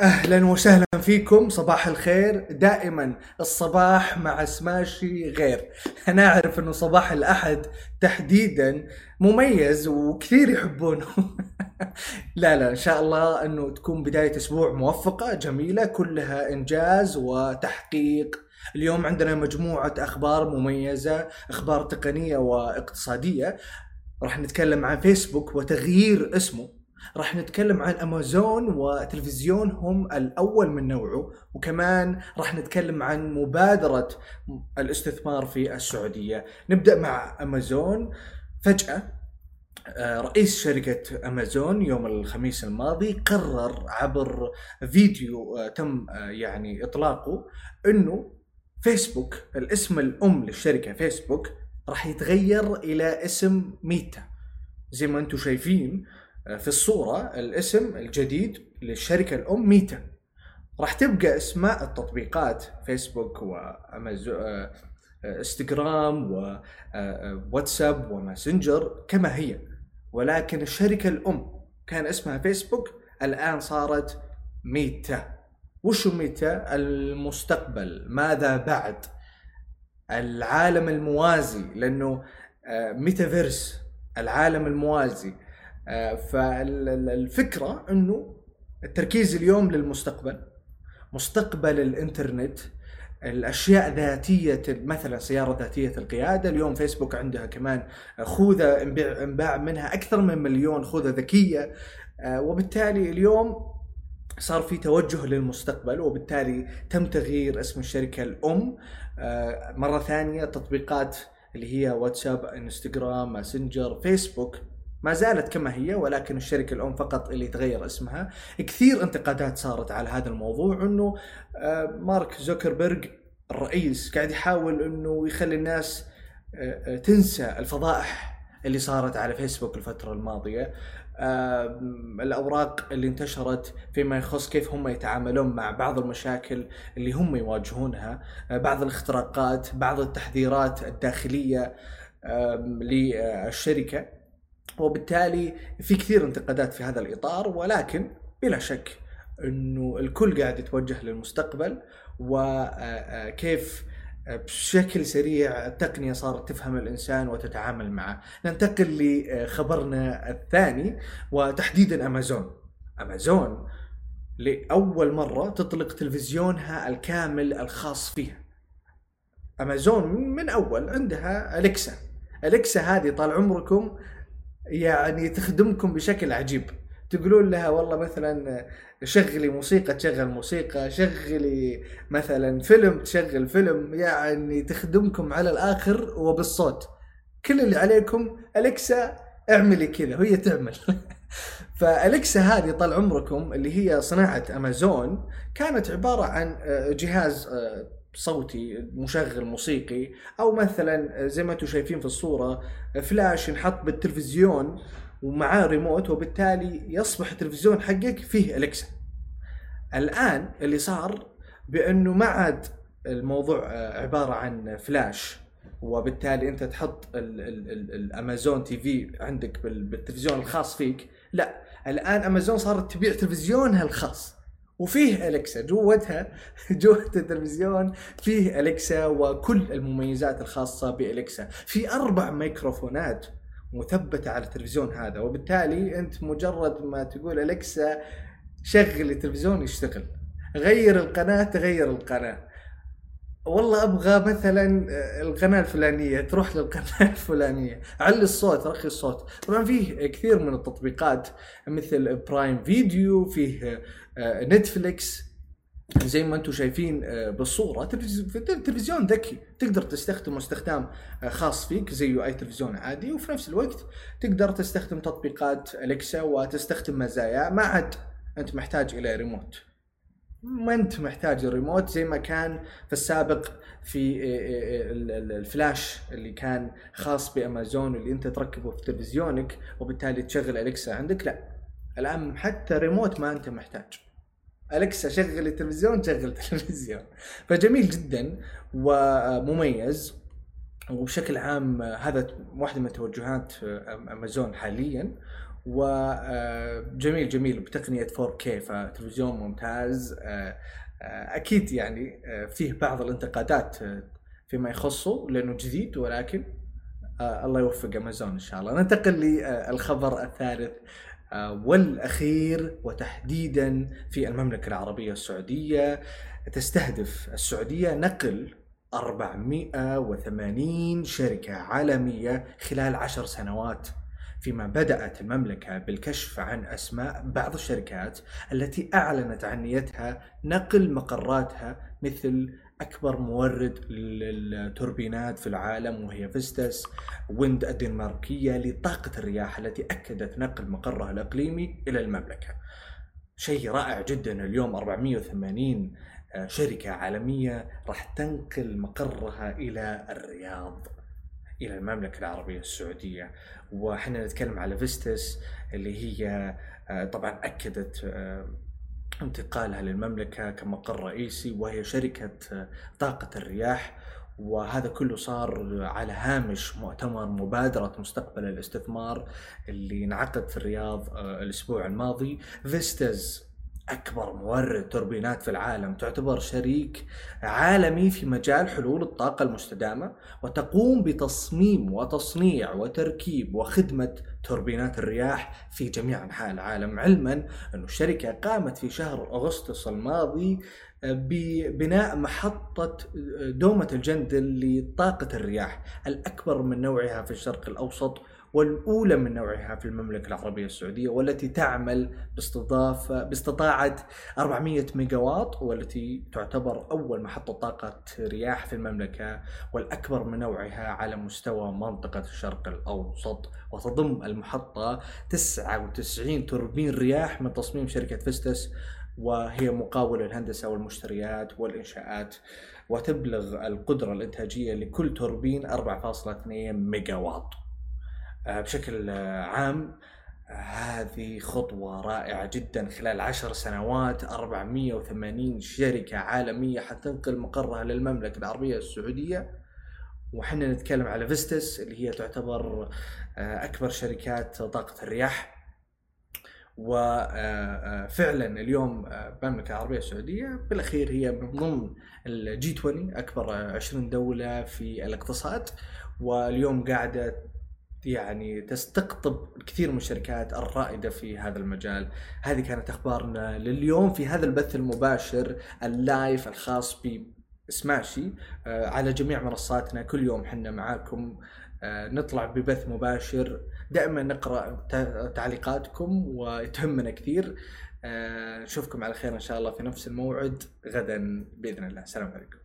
أهلا وسهلا فيكم صباح الخير. دائما الصباح مع سماشي غير. أنا أعرف إنه صباح الأحد تحديدا مميز وكثير يحبونه. لا لا إن شاء الله إنه تكون بداية أسبوع موفقة جميلة كلها إنجاز وتحقيق. اليوم عندنا مجموعة أخبار مميزة أخبار تقنية واقتصادية. راح نتكلم عن فيسبوك وتغيير اسمه. راح نتكلم عن أمازون وتلفزيونهم الأول من نوعه وكمان راح نتكلم عن مبادرة الاستثمار في السعودية. نبدأ مع أمازون. فجأة آه، رئيس شركة أمازون يوم الخميس الماضي قرر عبر فيديو آه، تم آه، يعني إطلاقه أنه فيسبوك الاسم الأم للشركة فيسبوك راح يتغير إلى اسم ميتا. زي ما أنتم شايفين في الصورة الاسم الجديد للشركة الأم ميتا. راح تبقى أسماء التطبيقات فيسبوك وامازون إنستغرام وواتساب وماسنجر كما هي. ولكن الشركة الأم كان اسمها فيسبوك الآن صارت ميتا. وشو ميتا؟ المستقبل. ماذا بعد؟ العالم الموازي لأنه ميتافيرس العالم الموازي. آه، فالفكرة إنه التركيز اليوم للمستقبل مستقبل الإنترنت الأشياء ذاتية مثلا سيارة ذاتية القيادة اليوم فيسبوك عندها كمان خوذة إنباع منها أكثر من مليون خوذة ذكية آه، وبالتالي اليوم صار في توجه للمستقبل وبالتالي تم تغيير اسم الشركة الأم آه، مرة ثانية تطبيقات اللي هي واتساب إنستغرام ماسنجر فيسبوك. ما زالت كما هي ولكن الشركة الأم فقط اللي تغير اسمها. كثير انتقادات صارت على هذا الموضوع إنه آه، مارك زوكربيرج الرئيس قاعد يحاول إنه يخلي الناس آه، آه، تنسى الفضائح اللي صارت على فيسبوك الفترة الماضية. الأوراق اللي انتشرت فيما يخص كيف هم يتعاملون مع بعض المشاكل اللي هم يواجهونها. بعض الاختراقات بعض التحذيرات الداخلية للشركة. وبالتالي في كثير انتقادات في هذا الإطار ولكن بلا شك إنه الكل قاعد يتوجه للمستقبل وكيف بشكل سريع التقنية صارت تفهم الإنسان وتتعامل معه. ننتقل لخبرنا الثاني وتحديدا أمازون أمازون لأول مرة تطلق تلفزيونها الكامل الخاص فيها. أمازون من أول عندها أليكسا. أليكسا هذه طال عمركم يعني تخدمكم بشكل عجيب. تقولون لها والله مثلا شغلي موسيقى تشغل موسيقى شغلي مثلا فيلم تشغل فيلم يعني تخدمكم على الآخر وبالصوت. كل اللي عليكم أليكسا اعملي كذا وهي تعمل. فأليكسا هذه طال عمركم اللي هي صناعة أمازون كانت عبارة عن جهاز صوتي مشغل موسيقي أو مثلا زي ما أنتم شايفين في الصورة فلاش ينحط بالتلفزيون ومعاه ريموت وبالتالي يصبح التلفزيون حقك فيه الكسا الآن اللي صار بأنه ما عاد الموضوع عبارة عن فلاش وبالتالي أنت تحط الامازون تي في عندك بالتلفزيون الخاص فيك لا. الآن امازون صارت تبيع تلفزيونها الخاص. وفيه أليكسا. جوتها جوة التلفزيون فيه أليكسا وكل المميزات الخاصة بأليكسا. في أربع ميكروفونات مثبتة على التلفزيون هذا وبالتالي أنت مجرد ما تقول أليكسا شغل التلفزيون يشتغل. غير القناة تغير القناة. والله أبغى مثلا القناة الفلانية تروح للقناة الفلانية. علي الصوت رخي الصوت. طبعا فيه كثير من التطبيقات مثل برايم فيديو فيه نتفليكس زي ما أنتم شايفين بالصورة. تلفزيون ذكي. تقدر تستخدمه استخدام خاص فيك زي آي تلفزيون عادي. وفي نفس الوقت تقدر تستخدم تطبيقات اليكسا وتستخدم مزايا. ما عاد أنت محتاج إلى ريموت. ما انت محتاج الريموت زي ما كان في السابق في إيه، إيه، إيه، الفلاش اللي كان خاص بأمازون اللي انت تركبه في تلفزيونك وبالتالي تشغل أليكسا عندك لا. الآن حتى ريموت ما انت محتاج. أليكسا شغل التلفزيون شغل التلفزيون. فجميل جدا ومميز. وبشكل عام هذا واحدة من توجهات أمازون حاليا. وجميل جميل بتقنية 4K فتلفزيون ممتاز. أكيد يعني فيه بعض الانتقادات فيما يخصه لأنه جديد ولكن الله يوفق أمازون إن شاء الله. ننتقل للخبر الثالث والأخير وتحديدا في المملكة العربية السعودية. تستهدف السعودية نقل 480 شركة عالمية خلال عشر سنوات. فيما بدأت المملكة بالكشف عن أسماء بعض الشركات التي أعلنت عن نيتها نقل مقراتها مثل أكبر مورد للتوربينات في العالم وهي فيستاس ويند الدنماركية لطاقة الرياح التي أكدت نقل مقرها الإقليمي إلى المملكة. شيء رائع جدا اليوم 480 شركة عالمية راح تنقل مقرها إلى الرياض. إلى المملكة العربية السعودية. وحنا نتكلم على فيستس اللي هي آه، طبعا أكدت آه، انتقالها للمملكة كمقر رئيسي وهي شركة آه، طاقة الرياح. وهذا كله صار على هامش مؤتمر مبادرة مستقبل الاستثمار اللي انعقد في الرياض الأسبوع الماضي. فيستس أكبر مورد توربينات في العالم تعتبر شريك عالمي في مجال حلول الطاقة المستدامة وتقوم بتصميم وتصنيع وتركيب وخدمة توربينات الرياح في جميع أنحاء العالم. علما أن الشركة قامت في شهر أغسطس الماضي ببناء محطة دومة الجندل لطاقة الرياح الأكبر من نوعها في الشرق الأوسط والأولى من نوعها في المملكة العربية السعودية والتي تعمل باستضافة باستطاعة 400 ميجا واط والتي تعتبر أول محطة طاقة رياح في المملكة والأكبر من نوعها على مستوى منطقة الشرق الأوسط وتضم المحطة 99 توربين رياح من تصميم شركة فيستس وهي مقاولة الهندسة والمشتريات والإنشاءات وتبلغ القدرة الإنتاجية لكل توربين 4.2 ميجا واط آه، بشكل آه، عام آه، هذه خطوة رائعة جدا. خلال عشر سنوات 480 شركة عالمية حتنقل مقرها للمملكة العربية السعودية. وحنا نتكلم على فيستس اللي هي تعتبر أكبر شركات طاقة الرياح. وفعلا اليوم المملكة العربية السعودية بالأخير هي من ضمن ال G20 أكبر 20 دولة في الاقتصاد. واليوم قاعدة يعني تستقطب كثير من الشركات الرائدة في هذا المجال. هذه كانت أخبارنا لليوم في هذا البث المباشر اللايف الخاص بسماشي آه، على جميع منصاتنا كل يوم حنا معاكم. آه، نطلع ببث مباشر. دائما نقرأ تعليقاتكم وتهمنا كثير. آه، نشوفكم على خير إن شاء الله في نفس الموعد غدا بإذن الله. السلام عليكم.